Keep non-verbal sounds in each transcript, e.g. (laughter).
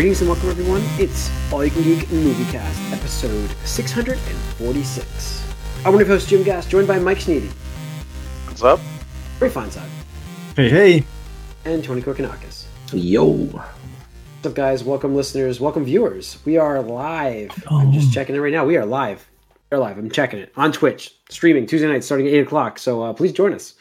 Greetings and welcome, everyone. It's All You Can Geek Moviecast, episode 646. I'm one of your hosts, Jim Gass, joined by Mike Sneedy, What's up? Ray Fonside, Hey, hey. and Tony Kokonakis. Yo. What's up, guys? Welcome, listeners. Welcome, viewers. We are live. I'm just checking it right now. We are live. We're live. I'm checking it on Twitch, streaming Tuesday night starting at 8 o'clock. So uh, please join us.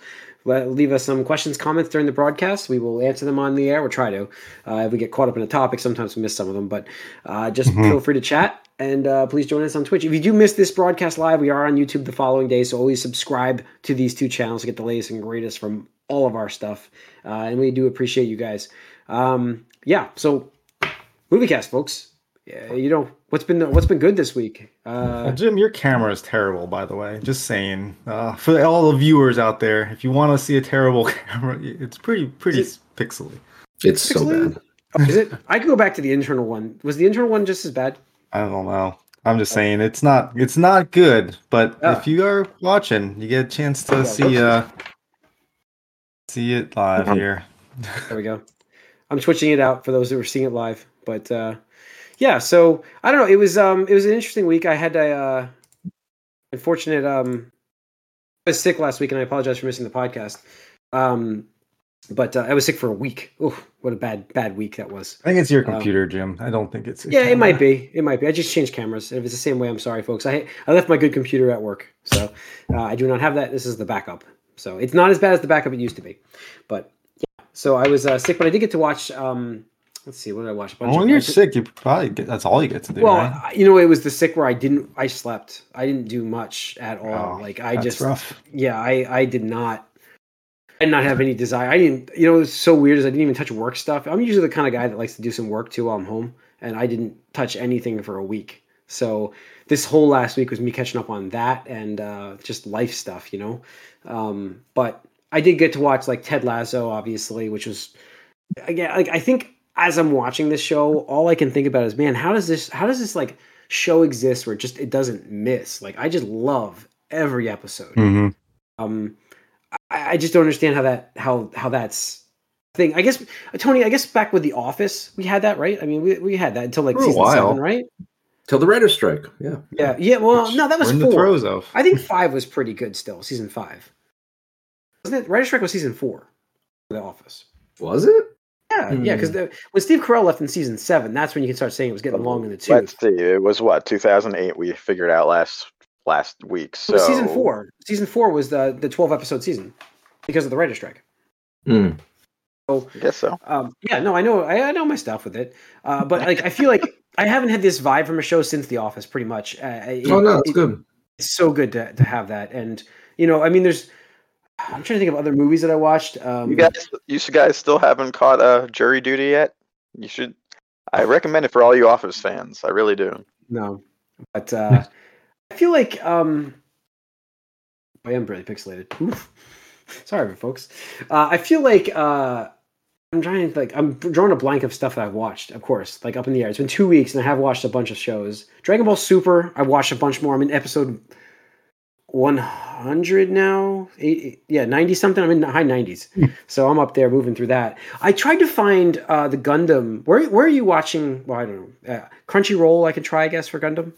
Let, leave us some questions, comments during the broadcast. We will answer them on the air. We'll try to. Uh, if we get caught up in a topic, sometimes we miss some of them, but uh, just feel free to chat and uh, please join us on Twitch. If you do miss this broadcast live, we are on YouTube the following day, so always subscribe to these two channels to get the latest and greatest from all of our stuff. Uh, and we do appreciate you guys. Um, yeah, so MovieCast, folks. Yeah, you know what's been what's been good this week. Uh, Jim, your camera is terrible, by the way. Just saying. Uh, for all the viewers out there, if you want to see a terrible (laughs) camera, it's pretty pretty Is pixely. It's so bad. oh, is it? I could go back to the internal one. Was the internal one just as bad? I don't know. I'm just saying it's not it's not good. But Yeah. if you are watching, you get a chance to Yeah, see uh see it live Mhm. here. (laughs) There we go. I'm switching it out for those who are seeing it live. But uh, yeah, so I don't know. It was um it was an interesting week. I had a uh, unfortunate um I was sick last week, and I apologize for missing the podcast. Um, but uh, I was sick for a week. Oh, what a bad bad week that was. I think it's your Um, computer, Jim. I don't think it's Yeah, it might be. It might be. I just changed cameras. If it's the same way, I'm sorry, folks. I I left my good computer at work, so uh, I do not have that. This is the backup. So it's not as bad as the backup it used to be, but yeah. So I was uh, sick, but I did get to watch. Um, let's see, what did I watch? A bunch Well, when you're sick, you probably get that's all you get to do. Well, right? You know, it was the sick where I didn't. I slept. I didn't do much at all. Oh, like I just rough. yeah, I I did not. I did not have any desire. I didn't. You know, it was so weird. Is I didn't even touch work stuff. I'm usually the kind of guy that likes to do some work too while I'm home, and I didn't touch anything for a week. So this whole last week was me catching up on that and uh, just life stuff, you know. Um, but I did get to watch like Ted Lasso, obviously, which was again like I think as I'm watching this show, all I can think about is, man, how does this how does this like show exist where it just it doesn't miss? Like I just love every episode Mhm. um I, I just don't understand how that how how that's thing i guess tony i guess back with the office we had that right i mean we, we had that until like season while. seven right Till the writer's strike. Yeah. yeah yeah well Which no that was we're the four of. i think (laughs) five was pretty good still season five wasn't it Writer's strike was season four the office Was it? Yeah yeah because when steve carell left in season seven that's when you can start saying it was getting long in the tooth. Let's see. It was what 2008. We figured out last last week. It So was season four season four was the the 12 episode season because of the writer strike Mm. I guess so. Um, yeah, no, I know, I, I know my stuff with it, uh, but like, I feel like I haven't had this vibe from a show since The Office, pretty much. Uh, it- Oh no, that's it- good. It's so good to, to have that, and you know, I mean, there's. I'm trying to think of other movies that I watched. Um, You guys, you guys still haven't caught uh, Jury Duty yet? You should. I recommend it for all you Office fans. I really do. no, but uh, I feel like um, I am really pixelated. Oof. Sorry, folks. Uh, I feel like uh, I'm trying to like I'm drawing a blank of stuff that I've watched. Of course, like up in the air. It's been two weeks, and I have watched a bunch of shows. Dragon Ball Super. I watched a bunch more. I'm in episode 100 now. Eight, yeah, 90 something. I'm in the high 90s, so I'm up there moving through that. I tried to find uh, the Gundam. Where where are you watching? Well, I don't know. Uh, Crunchyroll. I can try, I guess, for Gundam.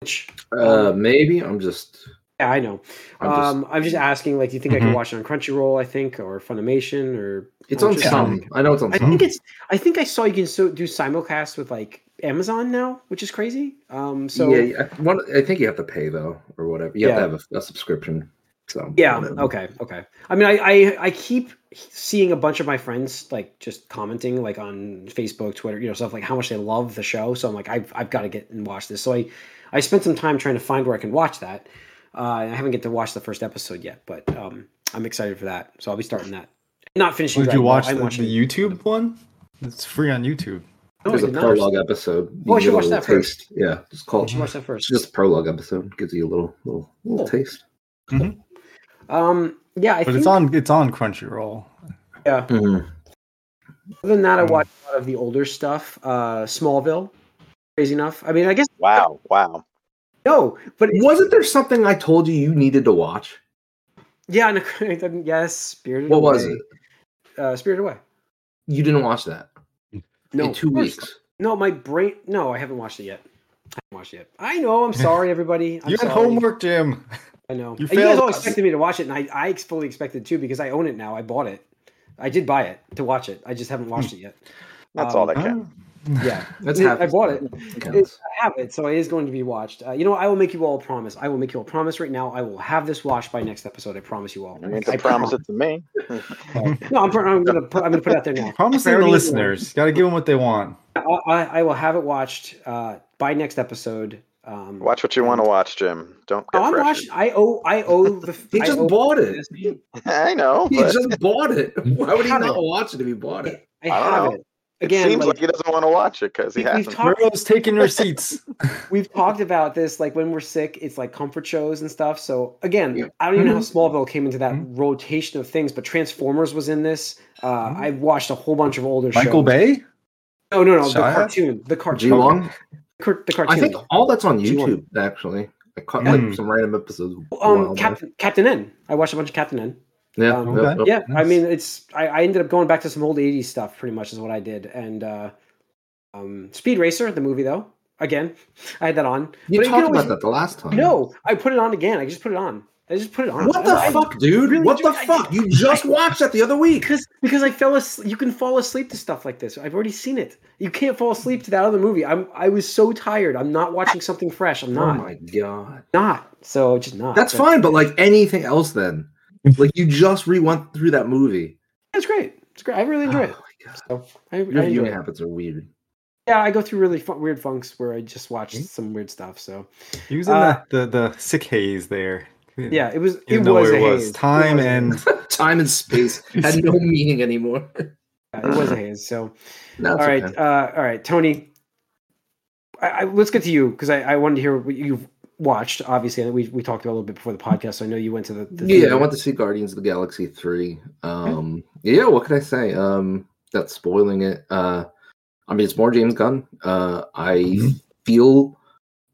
Which Uh, maybe I'm just. Yeah, I know. I'm just um, I'm just asking. Like, do you think I can watch it on Crunchyroll? I think, or Funimation, or it's on some. I know it's on I some. think it's. I think I saw you can so do simulcast with like Amazon now, which is crazy. Um, so yeah, I, one, I think you have to pay though, or whatever. You Yeah. have to have a, a subscription. So Yeah. whatever. Okay. Okay. I mean, I, I I keep seeing a bunch of my friends like just commenting like on Facebook, Twitter, you know, stuff like how much they love the show. So I'm like, I've I've got to get and watch this. So I I spent some time trying to find where I can watch that. Uh, I haven't get to watch the first episode yet, but um, I'm excited for that. So I'll be starting that. Not finishing. Did Dragon you Ball, watch I'm the, watching- the YouTube one? It's free on YouTube. No, I There's a not. prologue episode. Oh, I You should watch little that first. Yeah, just call I should watch that It's first. just a prologue episode. Gives you a little little little Cool. taste. Um, yeah, I But think it's on it's on Crunchyroll. yeah. Mhm. Other than that, I Mm. watched a lot of the older stuff. Uh, Smallville, crazy enough. I mean, I guess Wow, wow. No, but Wasn't there something I told you you needed to watch? yeah, no, (laughs) yes, Spirited What Away. was it? Uh, Spirited Away. You didn't watch that No, in two of course weeks. No, my brain. No, I haven't watched it yet. I haven't watched it yet. I know. I'm sorry, everybody. I'm you had sorry. homework, Jim. I know. You You, guys all expected me to watch it, and I, I fully expected too because I own it now. I bought it. I did buy it to watch it. I just haven't watched it yet. That's Um, all that counts. Yeah, That's (laughs) Yeah, half. I bought it. It It- I have it, so it is going to be watched. Uh, you know, what? I will make you all a promise. I will make you all a promise right now. I will have this watched by next episode. I promise you all. I mean, I to promise it to me. (laughs) No, I'm, I'm gonna put, I'm gonna put it out there now. Promising the listeners. Got to give them what they want. I, I, I will have it watched uh, by next episode. Um, Watch what you want to watch, Jim. Don't get Oh, I'm pressured. watching. I owe. I owe (laughs) the. He I just owe bought it. I know, He but just bought it. Why would he not watch it if he bought it? I I don't have know. It it again. seems like, like he doesn't want to watch it because he we- hasn't. talked- Murrow's taking receipts. (laughs) we've talked about this. Like when we're sick, it's like comfort shows and stuff. So again, Yeah. I don't even know how Mm-hmm. Smallville came into that Mhm. rotation of things. But Transformers was in this. Uh, Mhm. I've watched a whole bunch of older shows. Michael shows. Bay. No, no, no. The cartoon. The G cartoon. Long. Car- the cartoon. I think all that's on G1. YouTube. Actually, I caught Yeah. like some random episodes. Um. Captain Captain N. I watched a bunch of Captain N. Yeah, um, yep, yep. Yeah, I mean, it's I, I ended up going back to some old '80s stuff. Pretty much is what I did. And uh, um, Speed Racer, the movie though. Again, (laughs) I had that on. You But talked can always- about that the last time. No, I put it on again. I just put it on. I just put it on. What the I- I- fuck, dude? really what the enjoy- I- fuck? You (laughs) just watched that the other week. Because because I fell asleep. You can fall asleep to stuff like this. I've already seen it. You can't fall asleep to that other movie. I'm I was so tired. I'm not watching something fresh. I'm not. Oh not. my god. not. So just not. That's So- fine, but like anything else, then, (laughs) like you just re went through that movie. It's great. It's great. I really enjoy Oh it. my god, So I, I your enjoy viewing it. habits are weird. Yeah, I go through really fun, weird funks where I just watch Mhm. some weird stuff. So using Uh, the, the the sick haze there. yeah, it was. You It was where a it was. haze. It Time was a- and (laughs) (laughs) Time and space had no meaning anymore. yeah, it was a haze. So No, all it's right, okay. uh, all right, Tony. I, I, let's get to you because I, I wanted to hear what you've watched. Obviously, and we we talked about a little bit before the podcast. So I know you went to the. the yeah, I went to see Guardians of the Galaxy three. Um, yeah, what can I say? Um, that's spoiling it. Uh, I mean, it's more James Gunn. Uh, I Mhm. feel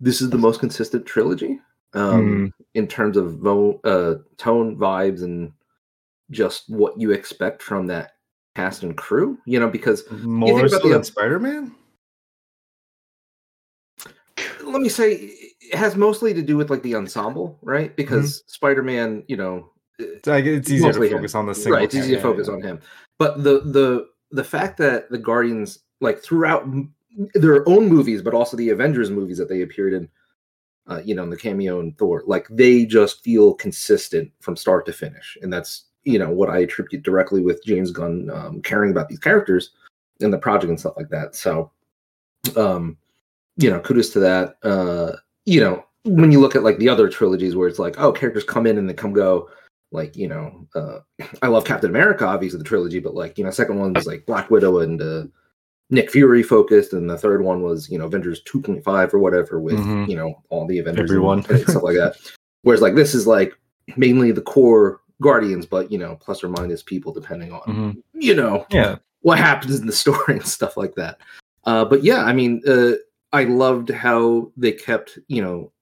this is the most consistent trilogy um, Hmm. in terms of vo- uh, tone, vibes, and just what you expect from that cast and crew. You know, because more about so the- than Spider Man. let me say it has mostly to do with like the ensemble, right? Because Spider-Man, you know, It's, like, it's easier to him. focus on the single. right it's easy to focus on him but the the the fact that the guardians like throughout their own movies but also the avengers movies that they appeared in uh, you know in the cameo and thor like they just feel consistent from start to finish and that's you know what i attribute directly with james gunn um, caring about these characters and the project and stuff like that so um you know kudos to that uh you know when you look at like the other trilogies where it's like oh characters come in and they come go like you know uh i love captain america obviously the trilogy but like you know second one was like black widow and uh nick fury focused and the third one was you know avengers 2.5 or whatever with Mhm. you know all the avengers Everyone. and stuff like that whereas like this is like mainly the core guardians but you know plus or minus people depending on Mhm. you know Yeah. what happens in the story (laughs) and stuff like that. Uh, but yeah, I mean, uh, I loved how they kept, you know,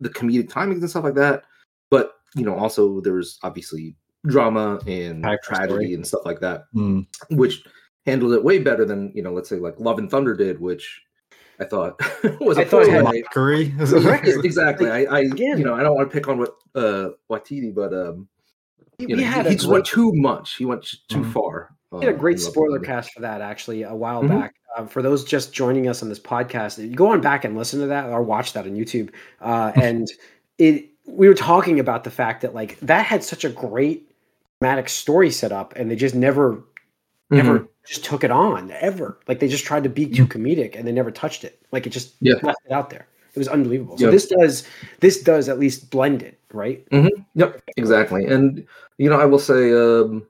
the comedic timings and stuff like that. But you know, also there's obviously drama and Character tragedy story. and stuff like that, Mm. which handled it way better than you know, let's say like Love and Thunder did, which I thought (laughs) was a I thought it had- throwaway. (laughs) Exactly. I, I Again. you know, I don't want to pick on what uh Waititi, but um, We, you we know, had he a just great, went too much. He went too Mhm. far. we had a uh, great in Love and spoiler cast for that actually a while Mhm. back. Um, for those just joining us on this podcast, you go on back and listen to that or watch that on YouTube. Uh, (laughs) and it we were talking about the fact that like that had such a great dramatic story set up, and they just never never Mhm. just took it on ever. Like they just tried to be too comedic and they never touched it. Like it just Yeah. left it out there. It was unbelievable. So Yeah. this does this does at least blend it, right? Yep, exactly. And you know, I will say, um,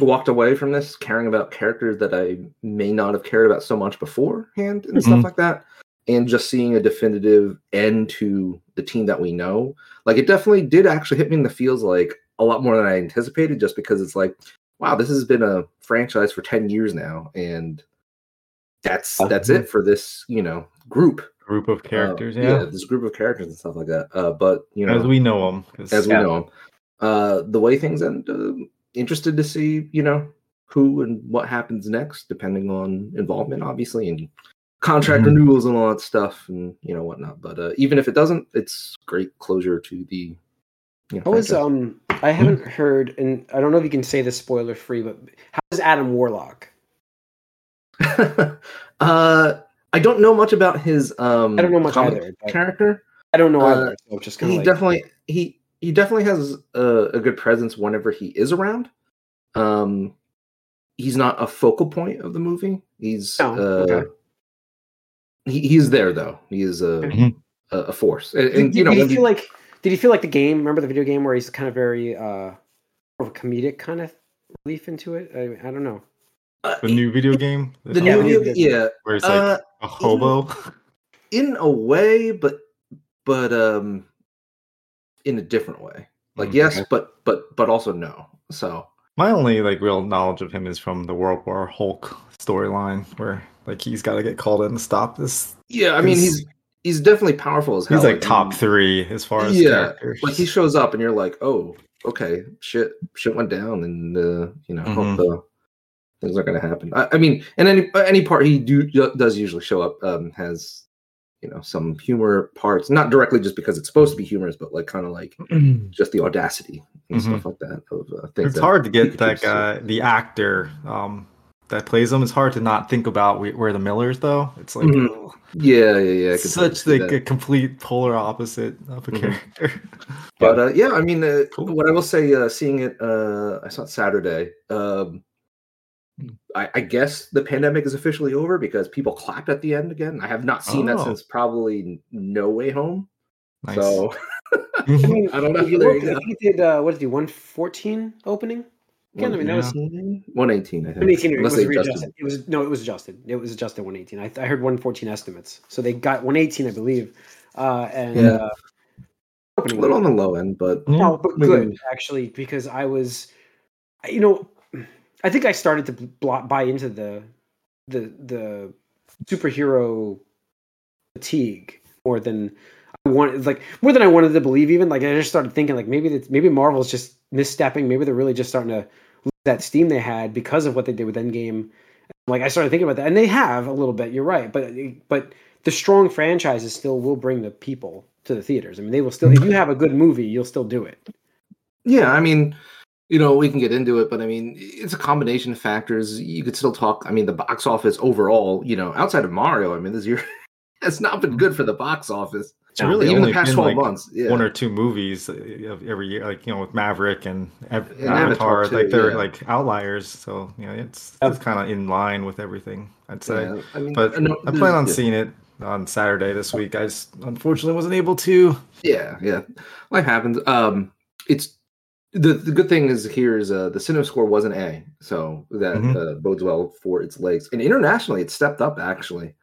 walked away from this caring about characters that I may not have cared about so much beforehand and stuff Mhm. like that, and just seeing a definitive end to the team that we know. Like it definitely did actually hit me in the feels like a lot more than I anticipated, just because it's like, wow, this has been a franchise for ten years now, and that's that's it for this, you know, group Group of Uh, characters. yeah. this group of characters and stuff like that. Uh, but you know, As we know them. as we know 'em. Uh, the way things end, uh, interested to see, you know, who and what happens next, depending on involvement, obviously, and contract Mhm. renewals and all that stuff, and you know whatnot. But uh, even if it doesn't, it's great closure to the. You know, How is franchise. um? I haven't heard, and I don't know if you can say this spoiler free, but how is Adam Warlock? (laughs) uh, I don't know much about his. Um, I don't know much comic either, Character. I don't know Uh, either. So it's just kind he like definitely he he definitely has a, a good presence whenever he is around. Um, he's not a focal point of the movie. He's Oh, uh, okay. he, he's there though. He is a Mhm. a, a force, and, Did, you know did he you- feel like? Did he feel like the game? Remember the video game where he's kind of very uh, more of a comedic kind of relief into it? I, I don't know. uh, The new video game. the Yeah, new video video, game. yeah, where it's like uh, a hobo. in a way, but but um, in a different way. Like Mm, yes, but but but also no. So My only like real knowledge of him is from the World War Hulk storyline, where like he's got to get called in to stop this. yeah, I mean He's- he's definitely powerful as hell. He's like top three as far as yeah, characters. like he shows up and you're like, oh, okay, shit, shit went down, and uh, you know, Mhm. hope uh, things are gonna happen. I, I mean, and any any part he do does usually show up um, has you know some humor parts, not directly just because it's supposed to be humorous, but like kind of like (clears throat) just the audacity and Mhm. stuff like that of uh, things. it's that hard to get Pikachu's that so- guy, the actor um, that plays him. It's hard to not think about where, We're the Millers though. It's like Mhm. ugh, Yeah, yeah, yeah. Such see like that. a complete polar opposite of a Mhm. character. But uh, yeah, I mean, uh, Cool. what I will say, uh, seeing it, uh, I saw it Saturday. Um. I, I guess the pandemic is officially over because people clapped at the end again. I have not seen that Oh. since probably No Way Home. nice. So (laughs) Mhm. I don't know. If you There look, you I go. think he did. Uh, what did he? One fourteen opening. Again, I mean, that was 118, I think. one eighteen. It Unless was readjusted. adjusted. It was no, it was adjusted. It was adjusted one eighteen. I, I heard one fourteen estimates, so they got one eighteen, I believe. Uh, and Yeah. uh, A little on the low end, but No, but maybe- good actually because I was, you know, I think I started to bl- buy into the the the superhero fatigue more than I wanted, like more than I wanted to believe. Even like I just started thinking like maybe that maybe Marvel's just misstepping. Maybe they're really just starting to lose that steam they had because of what they did with Endgame. Like I started thinking about that, and they have a little bit. You're right, but but the strong franchises still will bring the people to the theaters. I mean, they will still. If you have a good movie, you'll still do it. Yeah, I mean, you know, we can get into it, but I mean, it's a combination of factors. You could still talk. I mean, the box office overall, you know, outside of Mario, I mean, this year (laughs) has not been good for the box office. It's really even only the past been, twelve like, months. Yeah. one or two movies uh, of every year, like you know, with Maverick and, Av- And Avatar, Avatar, too, like they're yeah. like outliers. So you know, it's it's kind of in line with everything, I'd say. Yeah, I mean, But no, I plan on yeah. seeing it on Saturday this week. I just unfortunately wasn't able to. Yeah, yeah, life happens. Um, it's the the good thing is here is uh the cinema score was an A, so that Mhm. uh, bodes well for its legs. And internationally, it stepped up actually.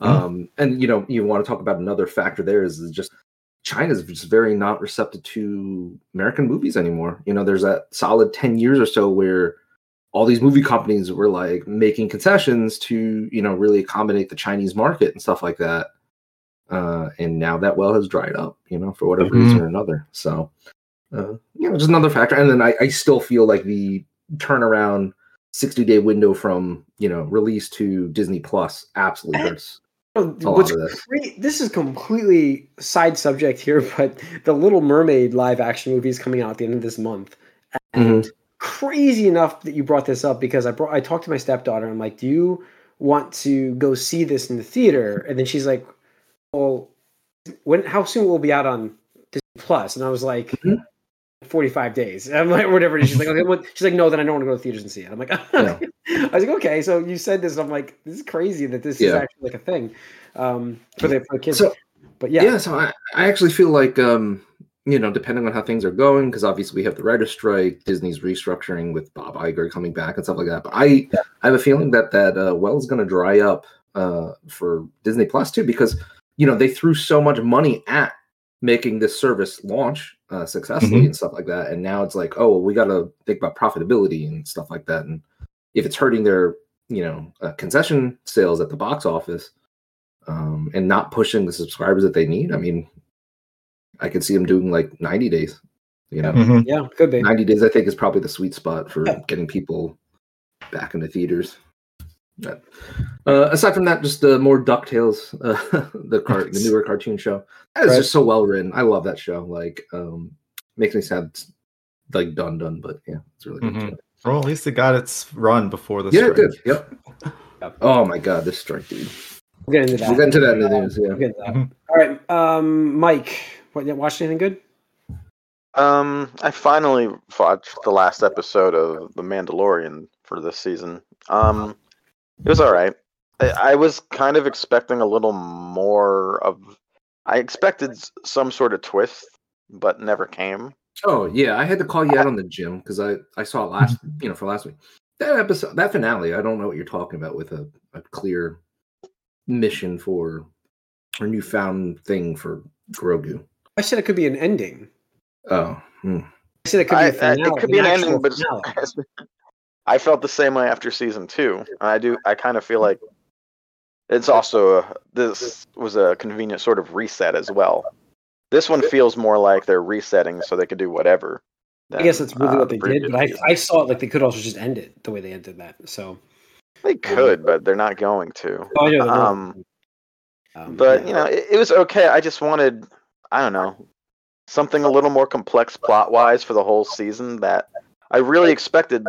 Mhm. Um, and you know, you want to talk about another factor there is, just China's just very not receptive to American movies anymore. You know, there's that solid ten years or so where all these movie companies were like making concessions to you know really accommodate the Chinese market and stuff like that. Uh, and now that well has dried up, you know, for whatever Mhm. reason or another. So, uh, you know, just another factor. And then I, I still feel like the turnaround 60 day window from, you know, release to Disney Plus absolutely hurts. Oh, What's this. great, this is completely side subject here, (laughs) but the Little Mermaid live action movie is coming out at the end of this month. And crazy enough that you brought this up because I brought I talked to my stepdaughter. I'm like, "Do you want to go see this in the theater?" And then she's like, "Well, when? How soon will it be out on Disney Plus?" And I was like. Mhm. 45 days. I'm like, whatever. it is. She's like, okay, well, she's like, no, then I don't want to go to theaters and see it. I'm like, (laughs) Yeah. I was like, okay, so you said this. I'm like, this is crazy that this is actually like a thing um, for the for the kids. So, but yeah. yeah, so I, I actually feel like, um, you know, depending on how things are going, because obviously we have the writer's strike, Disney's restructuring with Bob Iger coming back and stuff like that. But I, I have a feeling that that uh, well is going to dry up uh, for Disney Plus too, because you know they threw so much money at making this service launch uh, successfully Mhm. and stuff like that, and now it's like, oh, well, we got to think about profitability and stuff like that, and if it's hurting their, you know, uh, concession sales at the box office, um, and not pushing the subscribers that they need, I mean, I could see them doing like 90 days. You know, Mhm. yeah, could be. 90 days I think is probably the sweet spot for Yeah. getting people back into theaters. Uh, aside from that, just the more Ducktales, uh, (laughs) the car, the newer cartoon show. That is Right. just so well written. I love that show. Like, um, makes me sad, it's, like done, done, but yeah, it's really good. Mhm. show. Well, at least it got its run before the Yeah, it did. Yep. Yep. Oh my god, this strike, dude. We'll get into that. We'll get into that in the news. Yeah. We'll get into that. Mhm. All right, um, Mike. What? you Watched anything good? Um, I finally watched the last episode of The Mandalorian for this season. Um, it was all right. I, I was kind of expecting a little more of. I expected some sort of twist, but never came. Oh yeah, I had to call you out on the gym because I I saw it last you know for last week. That episode, that finale, I don't know what you're talking about with a, a clear mission for or newfound thing for Grogu. I said it could be an ending. Oh, hmm. I said it could be I- a I- finale. it could be an actual ending, but finale. (laughs) I felt the same way after season two, and I do. I kind of feel like it's also a, this was a convenient sort of reset as well. This one feels more like they're resetting so they could do whatever. I guess that's really uh, what the they did. But I. I saw it like they could also just end it the way they ended that. So, they could, but they're not going to. oh, they're. Um, Um, but yeah. you know, it, it was okay. I just wanted, I don't know, something a little more complex plot wise for the whole season. That I really expected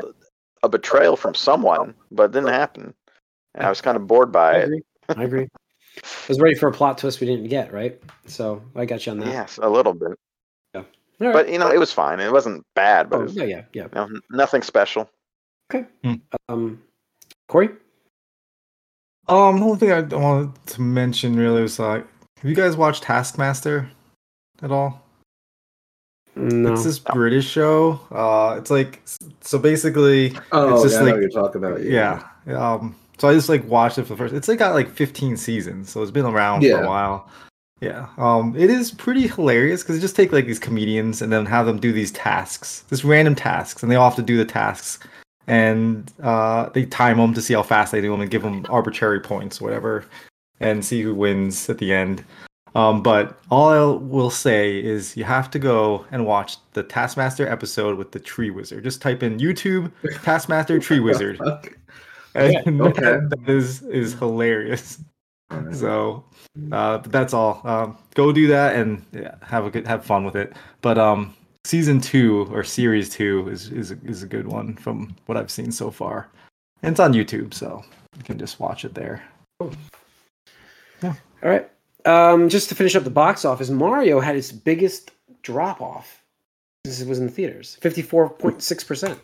a betrayal from someone, but it didn't happen, and I was kind of bored I by it. agree. I agree. I was ready for a plot twist we didn't get, right? So I got you on that. Yes, a little bit, All right. but you know, it was fine. It wasn't bad, but oh, was, yeah, yeah, yeah. you know, nothing special. Okay. Um, Corey, Um, the only thing I wanted to mention really was like, have you guys watched Taskmaster at all? No. It's this British show. Uh, it's like so basically, oh, It's just yeah, I know like- you're talking about. yeah. Um, so I just like watched it for the first. It's like got like 15 seasons, so it's been around for a while. Yeah. Um, it is pretty hilarious because it just take like these comedians and then have them do these tasks, just random tasks, and they all have to do the tasks, and uh, they time them to see how fast they do them and give them arbitrary points, whatever, and see who wins at the end. Um, but all I will say is you have to go and watch the Taskmaster episode with the Tree Wizard. Just type in YouTube Taskmaster Tree (laughs) Wizard. And (laughs) okay. that- is is hilarious. So uh, that's all. Um, go do that and yeah, have a good have fun with it. But um, season two or series two is is a, is a good one from what I've seen so far. And it's on YouTube, so you can just watch it there. Yeah. All right. Um, just to finish up the box office, Mario had its biggest drop off. This was in the theaters, fifty-four point six percent.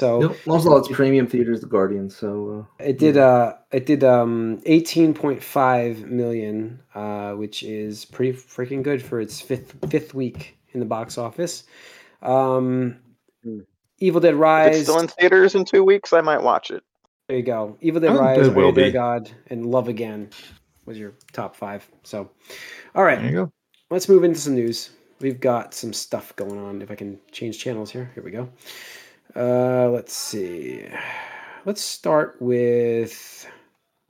So Yep. Also, it's premium theaters, The Guardian. So it did. Uh, it did um eighteen point five million, uh, which is pretty freaking good for its fifth fifth week in the box office. Um, Hmm. Evil Dead If Rise. it's still in theaters in two weeks, I might watch it. There you go. Evil Dead Oh, Rise, it will Are You There, be. God, and Love Again was your top five. So, all right, There you go. let's move into some news. We've got some stuff going on. If I can change channels here, here we go. Uh, let's see. Let's start with.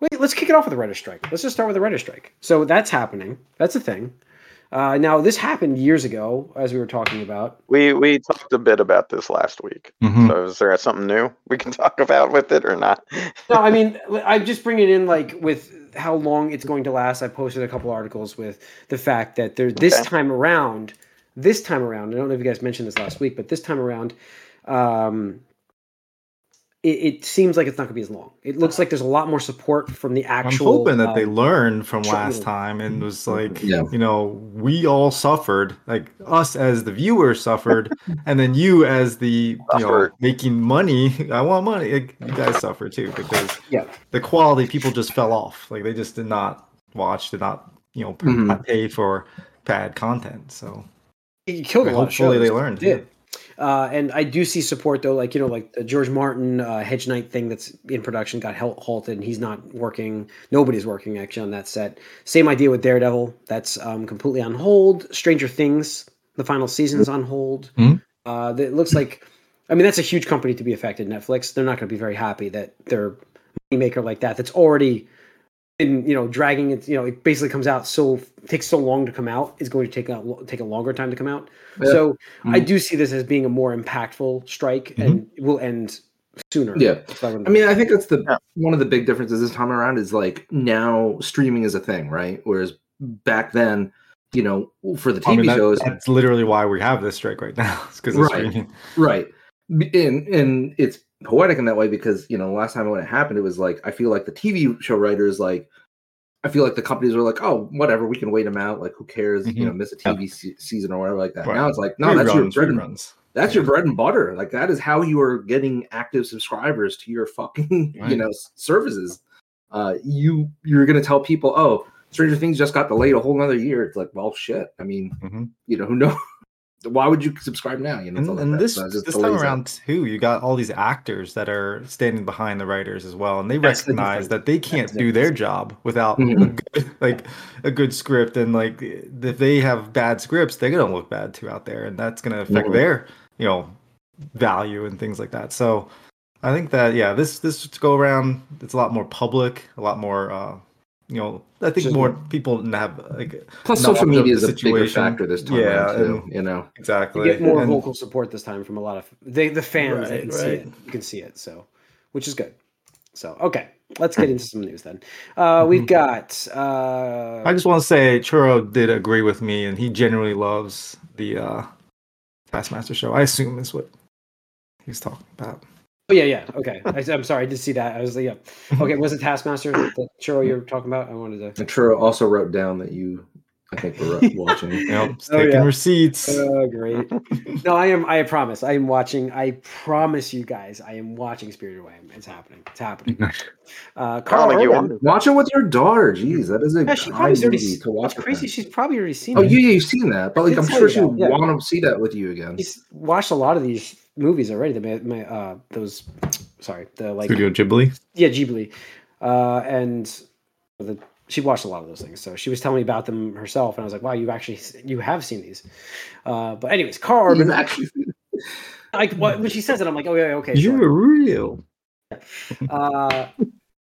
Wait, let's kick it off with the writer strike. Let's just start with the writer strike. So that's happening. That's a thing. Uh, now this happened years ago, as we were talking about. We we talked a bit about this last week. Mhm. So is there something new we can (laughs) talk about with it or not? no, I mean, I'm just bringing in like with how long it's going to last. I posted a couple articles with the fact that there this Okay. time around, this time around, I don't know if you guys mentioned this last week, but this time around, um, it, it seems like it's not going to be as long. It looks like there's a lot more support from the actual. I'm actual. hoping that they um, learned from last time and was like, Yeah. you know, we all suffered, like us as the viewers suffered, (laughs) and then you as the you know making money. (laughs) I want money. Like, you guys suffer too because Yeah. the quality people just fell off. Like they just did not watch, did not you know p- Mhm. pay for bad content. So it killed a lot of hopefully they learned. It did. Uh, and I do see support though, like you know, like the George Martin uh, Hedge Knight thing that's in production got halted, and he's not working. Nobody's working actually on that set. Same idea with Daredevil, that's um, completely on hold. Stranger Things, the final season's on hold. Mhm. Uh, it looks like, I mean, that's a huge company to be affected. Netflix, they're not going to be very happy that their maker like that, that's already been you know dragging it. You know, it basically comes out so takes so long to come out, is going to take a take a longer time to come out. Yeah. So I Mhm. do see this as being a more impactful strike, and it will end sooner. Yeah. I mean, I think that's the Yeah. one of the big differences this time around is like now streaming is a thing, right? Whereas back then, you know, for the TV I mean, that- shows, that's literally why we have this strike right now. (laughs) It's because Right. streaming. right? And and it's poetic in that way because you know last time when it happened, it was like I feel like the TV show writers like. I feel like the companies were like, "Oh, whatever, we can wait them out. Like, who cares? You Mhm. know, miss a TV se- season or whatever like that." Right. Now it's like, no, that's your bread and reruns. that's your bread and butter. Like that is how you are getting active subscribers to your fucking (laughs) you know services. Uh, you you're gonna tell people, oh, Stranger Things just got delayed a whole nother year. It's like, well, shit. I mean, Mhm. you know, who (laughs) knows? Why would you subscribe now? You know, And, like and this So this time around too, you got all these actors that are standing behind the writers as well, and they That's recognize difference. that they can't That's the do their job without a Mhm. good, like a good script, and like if they have bad scripts, they're gonna look bad too out there, and that's gonna affect Mhm. their you know value and things like that. So I think that yeah, this this to go around, it's a lot more public, a lot more. uh you know, I think Just more more- people have like Plus, social media is a bigger situation. factor this time. Yeah, around, too, and- you know. exactly You get more and- vocal support this time from a lot of they, the fans. Right, can see right. it. You can see it. So, which is good. So, okay, let's get into some news then. Uh, we've got. Uh, I just want to say Churro did agree with me, and he genuinely loves the uh, Taskmaster show. I assume is what he's talking about. Oh yeah, yeah. Okay, I, I'm sorry. I did see that. I was like, yeah. Okay, (laughs) was it Taskmaster that churro you were talking about? I wanted to. And Churro also wrote down that you, I think, we're watching. (laughs) Yep, Oh, taking yeah. receipts. Oh, great. No, I am. I promise. I am watching. I promise you guys. I am watching Spirited Away. It's happening. It's happening. (laughs) Uh, I don't you Urban- Watch it with your daughter. Jeez, that is a Yeah, she probably already. movie to watch. Crazy. She's probably already seen. Oh, it. yeah, yeah, you've seen that, but like I'm sure she would yeah. want to see that with you again. He's watched a lot of these movies already. The my, my uh those, sorry, the like Studio Ghibli. yeah Ghibli, uh, and the she watched a lot of those things. So she was telling me about them herself, and I was like, wow, you actually you have seen these. Uh, but anyways, Karl You've Urban, actually seen like what, when she says it, I'm like, oh yeah, okay. You're real. Uh,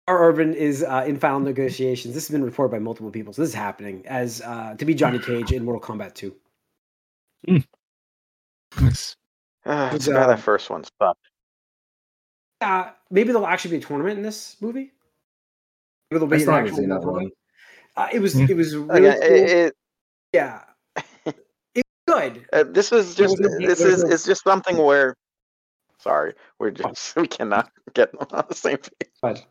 our Urban is uh, in final negotiations. This has been reported by multiple people, so this is happening as uh, to be Johnny Cage in Mortal Kombat 2. Nice. Uh, It's, too bad uh, that first one stopped. Uh, maybe there'll actually be a tournament in this movie. Maybe there'll I be still an actual seen that one. Uh, it was Hmm. it was really it- cool. it- yeah, (laughs) it's good. uh, this is just this is it's just something where. Sorry, we're just (laughs) we cannot get (laughs) on the same page. But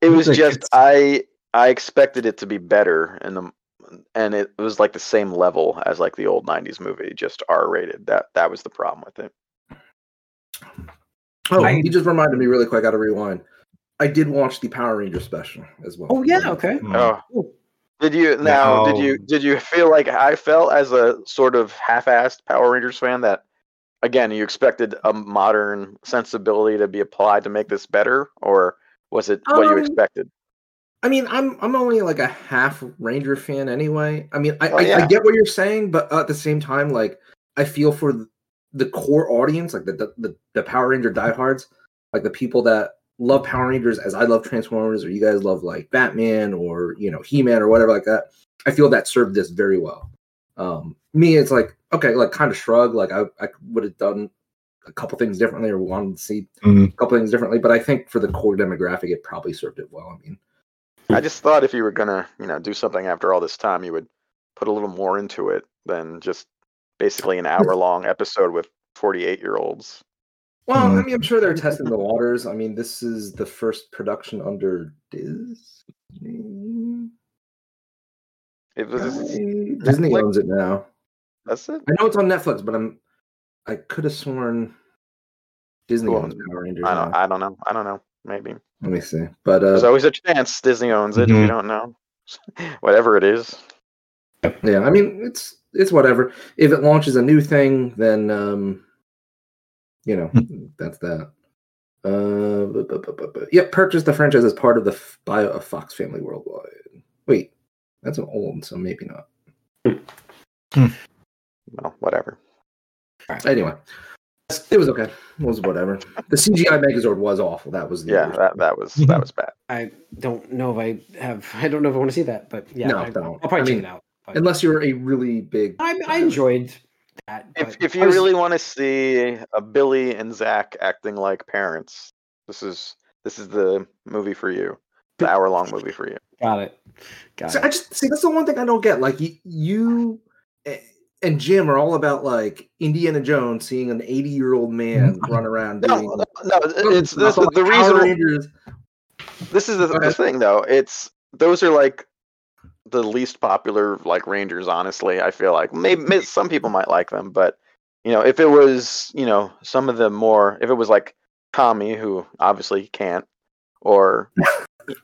It was just I I expected it to be better and the and it was like the same level as like the old 90s movie just R rated. That that was the problem with it. Oh, I- you just reminded me really quick. I got to rewind. I did watch the Power Ranger special as well. oh yeah, okay. Mm. Oh. Cool. Did you now did you did you feel like I felt as a sort of half-assed Power Rangers fan that again you expected a modern sensibility to be applied to make this better or was it what you Um, expected? I mean, I'm I'm only like a half Ranger fan anyway. I mean, I, Oh, I, I get what you're saying, but at the same time, like I feel for the core audience, like the the, the, the Power Ranger diehards, like the people that love Power Rangers as I love Transformers, or you guys love like Batman or you know He Man or whatever like that. I feel that served this very well. Um, me, it's like okay, like kind of shrug. Like I I would have done a couple things differently or wanted to see Mhm. a couple things differently, but I think for the core demographic, it probably served it well. I mean. I just thought if you were gonna, you know, do something after all this time, you would put a little more into it than just basically an hour long episode with 48 year olds. Well, I Mhm. mean, I'm sure they're testing the waters. I mean, this is the first production under Disney. It was Disney Netflix? owns it now. that's it. I know it's on Netflix, but I'm I could have sworn Disney Well, owns Power Rangers. I don't now. I don't know. I don't know. Maybe. Let me see. But There's uh, always a chance Disney owns it if Mhm. you don't know. (laughs) Whatever it is. yeah, I mean, it's it's whatever. If it launches a new thing, then um, you know, that's that. Uh, bu- bu- bu- bu- bu- yep, purchased the franchise as part of the f- bio of Fox Family Worldwide. Wait, that's an old, so maybe not. Well, whatever. Anyway, it was okay. It was whatever. The CGI Megazord was awful. That was the Yeah, that, that was that was bad. (laughs) I don't know if I have. I don't know if I want to see that, but yeah, No, I, don't. I'll probably I check it out. But unless you're a really big. I, I enjoyed that. If but if I you was- really want to see a Billy and Zach acting like parents, this is this is the movie for you. The hour long movie for you. got it, got So it. I just see that's the one thing I don't get. Like you, you and Jim are all about like Indiana Jones seeing an 80 year old man mm-hmm. run around No, doing. no, no, it's this, Like the reason. Rangers. This is the, Go the thing, though. It's those are like the least popular like Rangers. Honestly, I feel like maybe, some people might like them, but you know, if it was you know some of the more, if it was like Tommy, who obviously can't, or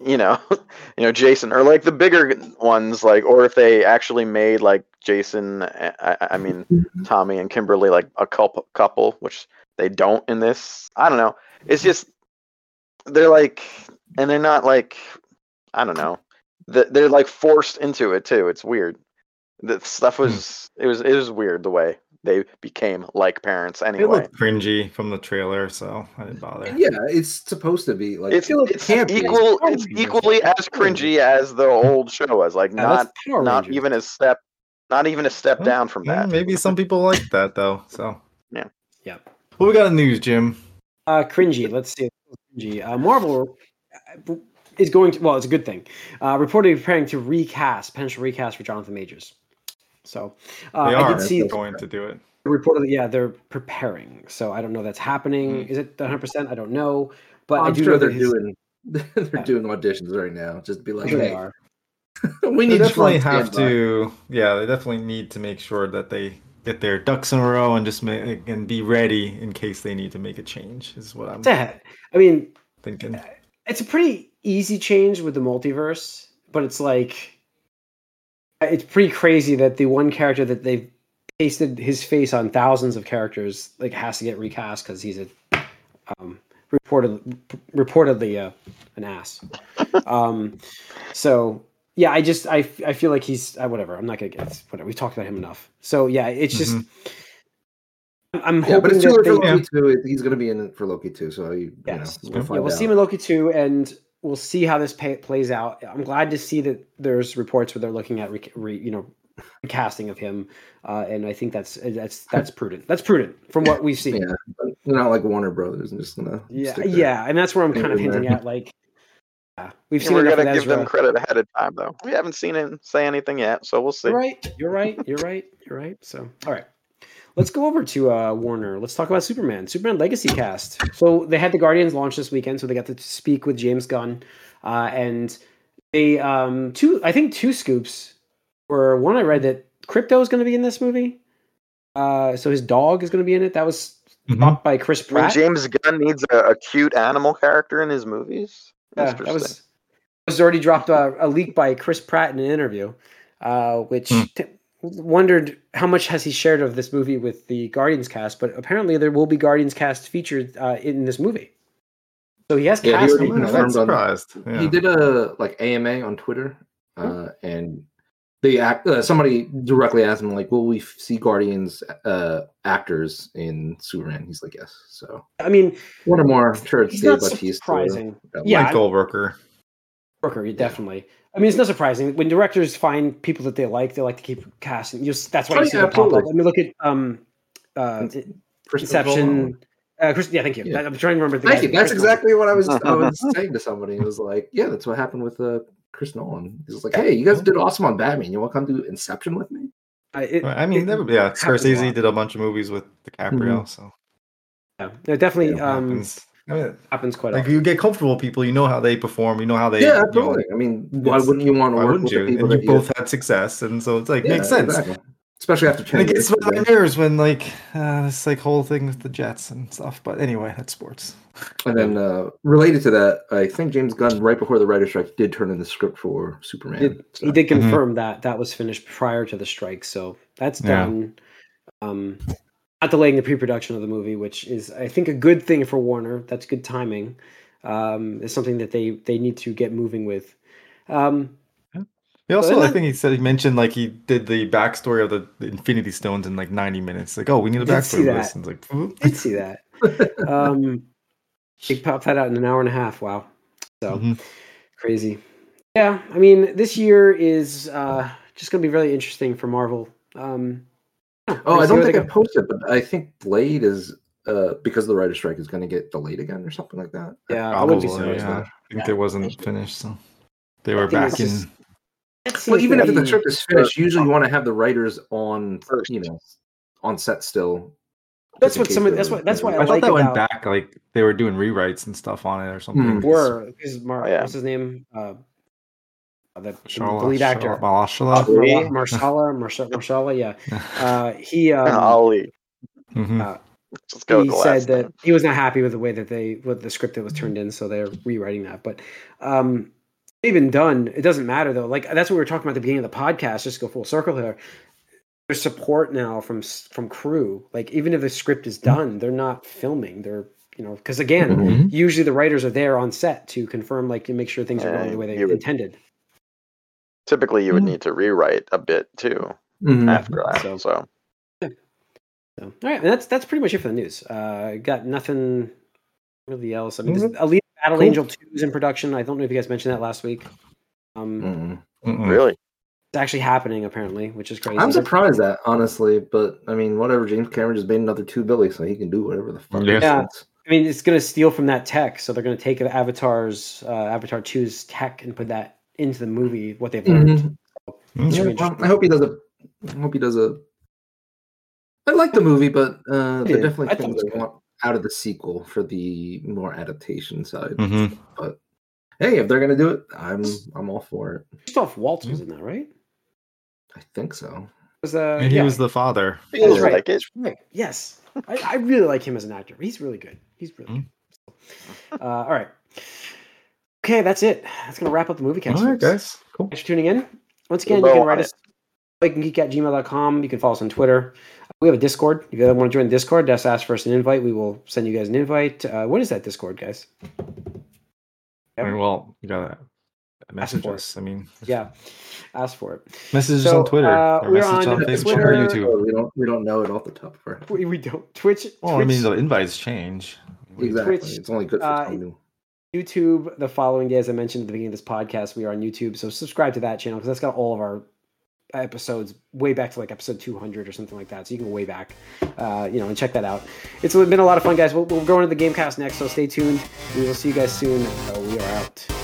you know, (laughs) you know Jason, or like the bigger ones, like, or if they actually made like Jason, I, I- I mean mm-hmm. Tommy and Kimberly like a couple, couple, which they don't in this. I don't know. It's just they're like, and they're not like, I don't know. Th- They're like forced into it too. It's weird. The stuff was it was it was weird the way they became like parents anyway. It anyway. looked cringy from the trailer, so I didn't bother. Yeah, it's supposed to be like It's, it it's can't be. equal. It's equally as cringy as the old show was. Like Yeah, not not even a step, not even a step Well, down from that. maybe some people like that though. So yeah. Yeah. what we got in news, Jim? Uh, cringy. Let's see. Cringy. Uh, Marvel uh, is going to. Well, it's a good thing. Uh, reportedly preparing to recast, potential recast for Jonathan Majors. So uh, They I are did see going to do it. reportedly. Yeah, they're preparing. So I don't know that's happening. Mm. Is it 100? percent I don't know. But I I'm do sure know they're his- doing (laughs) they're Yeah. doing auditions right now. Just to be like, they hey, are. (laughs) we They need definitely Trump have standby. to. Yeah, they definitely need to make sure that they get their ducks in a row and just make and be ready in case they need to make a change. Is what I'm Yeah. I mean, thinking. it's a pretty easy change with the multiverse, but it's like it's pretty crazy that the one character that they've pasted his face on thousands of characters like has to get recast because he's a um, reported reportedly uh, an ass. (laughs) um, so yeah, I just I, I feel like he's uh, whatever. I'm not gonna get it's whatever. We talked about him enough. So yeah, it's just. I'm- I'm Yeah, but hoping it's too that early for they, Loki two. He's going to be in it for Loki two, so you, Yes. you know, we'll Yeah, find yeah, we'll out. see him in Loki two, and we'll see how this pay, plays out. I'm glad to see that there's reports where they're looking at re, re, you know casting of him, uh, and I think that's that's that's prudent. That's prudent from what we've seen. Yeah, not like Warner Brothers. I'm just gonna Yeah, stick yeah, and that's where I'm kind of hinting man. at. Like, yeah, we've Yeah, seen We're gonna with give them credit ahead of time, though. We haven't seen him say anything yet, so we'll see. You're right. You're right. You're right. You're right. So, all right. Let's go over to uh, Warner. Let's talk about Superman. Superman Legacy Cast. So they had the Guardians launch this weekend, so they got to speak with James Gunn, uh, and they um two. I think two scoops were one. I read that Krypto is going to be in this movie. Uh, so his dog is going to be in it. That was talked by Chris I mean, James Gunn needs a, a cute animal character in his movies. Yeah, that was was already dropped uh, a leak by Chris Pratt in an interview, uh, which Hmm. t- wondered how much has he shared of this movie with the Guardians cast. But apparently, there will be Guardians cast featured uh, in this movie. So he has Yeah, he cast. already confirmed on- surprised. Yeah. He did a like AMA on Twitter, uh, and they act. Uh, somebody directly asked him like, "Will we f- see Guardians uh, actors in Superman?" He's like, "Yes." So I mean, one or more. Sure, it's he's Dave not Bautista. surprising. Yeah, Mike Goldberger. Worker, definitely. I mean, it's not surprising when directors find people that they like. They like to keep casting. You just, that's why Oh, you see yeah, them pop up. absolutely. I mean, look at um, uh, Christopher Inception. Uh, Chris, yeah, thank you. Yeah. I'm trying to remember. The Thank you. That's Chris Nolan. exactly what I was. I was (laughs) saying to somebody. It was like, "Yeah, that's what happened with uh, Chris Nolan." He was like, "Hey, you guys did awesome on Batman. You want to come do Inception with me?" Uh, it- I mean, it that would- yeah, happens a Scorsese did a bunch of movies with DiCaprio, so Yeah, it definitely it um, happens. I mean, happens quite like often. you get comfortable with people, you know how they perform, you know how they. yeah, you know, absolutely. I mean, why wouldn't you want to why work wouldn't with you? people And you both had success, and so it's like Yeah, makes sense. exactly. Especially after And turning. it gets into with my the- mirrors when like uh, this like whole thing with the Jets and stuff. But anyway, that's sports. And then uh, related to that, I think James Gunn, right before the writer's strike, did turn in the script for Superman. He did, So- he did Mhm. confirm that that was finished prior to the strike, so that's Yeah. done. Um, not delaying the pre-production of the movie, which is I think a good thing for Warner. That's good timing. Um, it's something that they they need to get moving with. Um, He also, I think he said he mentioned like he did the backstory of the, the Infinity Stones in like 90 minutes. Like, oh, we need a Did see backstory of that. this. And it's like, did see that. (laughs) Um, he popped that out in an hour and a half. Wow, so Mhm. crazy. Yeah, I mean, this year is uh, just going to be really interesting for Marvel. Um, Oh, I don't think I posted, but I think Blade is uh because the writer strike is going to get delayed again or something like that. Yeah, I wouldn't be Probably, surprised. yeah. though. I think it wasn't finished, so they were back in. just- Well, even to if the be- script is finished, usually you want to have the writers on, First. you know, on set still. That's what some of- that's were- what- that's they why I I thought like that went about- back like they were doing rewrites and stuff on it or something. Hmm. were is Mar- Oh, yeah. what's his name? Uh, the, Shala- the lead actor. Shala- Malashala? Ali? Mar- Marshala, Marshala, yeah. (laughs) Uh, he um, (laughs) Ali. Mhm. uh, Let's go he with the said last that name. he was not happy with the way that they with the script that was turned in, so they're rewriting that. But um, even done, it doesn't matter though. Like that's what we were talking about at the beginning of the podcast. Just to go full circle here. There's support now from from crew. Like even if the script is done, they're not filming. They're you know because again, Mhm. usually the writers are there on set to confirm like to make sure things are going the way they You would- intended. Typically, you would Mm. need to rewrite a bit too Mhm. after that. So- So, So, all right, and that's that's pretty much it for the news. Uh, got nothing really else. I mean, Mhm. Alita Battle Cool. Angel Two is in production. I don't know if you guys mentioned that last week. Um. Mm-mm. really, It's actually happening apparently, which is crazy. I'm surprised that honestly, but I mean, whatever. James Cameron just made another two Billy, so he can do whatever the fuck. he Yeah. Yeah. I mean, it's going to steal from that tech, so they're going to take Avatar's uh, Avatar 2's tech and put that into the movie. What they've learned. Mhm. Mm. Should Yeah, well. I hope he does a. I hope he does a. I like the movie, but uh, there definitely I things was I want out of the sequel for the more adaptation side. Mhm. But hey, if they're gonna do it, I'm I'm all for it. Christoph Waltz was in that, right? I think so. Was uh, And he yeah, was the father. feels that's right. like it. That's right. Yes, I, I really like him as an actor. He's really good. He's really Mm. good. Uh, all right. Okay, that's it. That's gonna wrap up the movie cast. All right, guys. Cool. Thanks for tuning in. Once again, you We'll can go write on us geek at gmail.com. You can follow us on Twitter. We have a Discord. If you ever want to join the Discord, just ask for us an invite. We will send you guys an invite. Uh, what is that Discord, guys? I mean, well, you gotta message for us. I mean, Yeah, ask for it. message us So, on Twitter, uh, or we're message on on, Facebook Twitter. or YouTube. We don't we don't know it off the top of our head. We, we don't. Twitch. Well, I mean, the invites change. Exactly. Twitch, it's only good for uh, Tom YouTube the following day, as I mentioned at the beginning of this podcast, we are on YouTube. So subscribe to that channel because that's got all of our episodes way back to like episode 200 or something like that. So you can go way back, uh, you know, and check that out. It's been a lot of fun, guys. We'll, we'll go into the Gamecast next, so stay tuned. We will see you guys soon. Uh, we are out.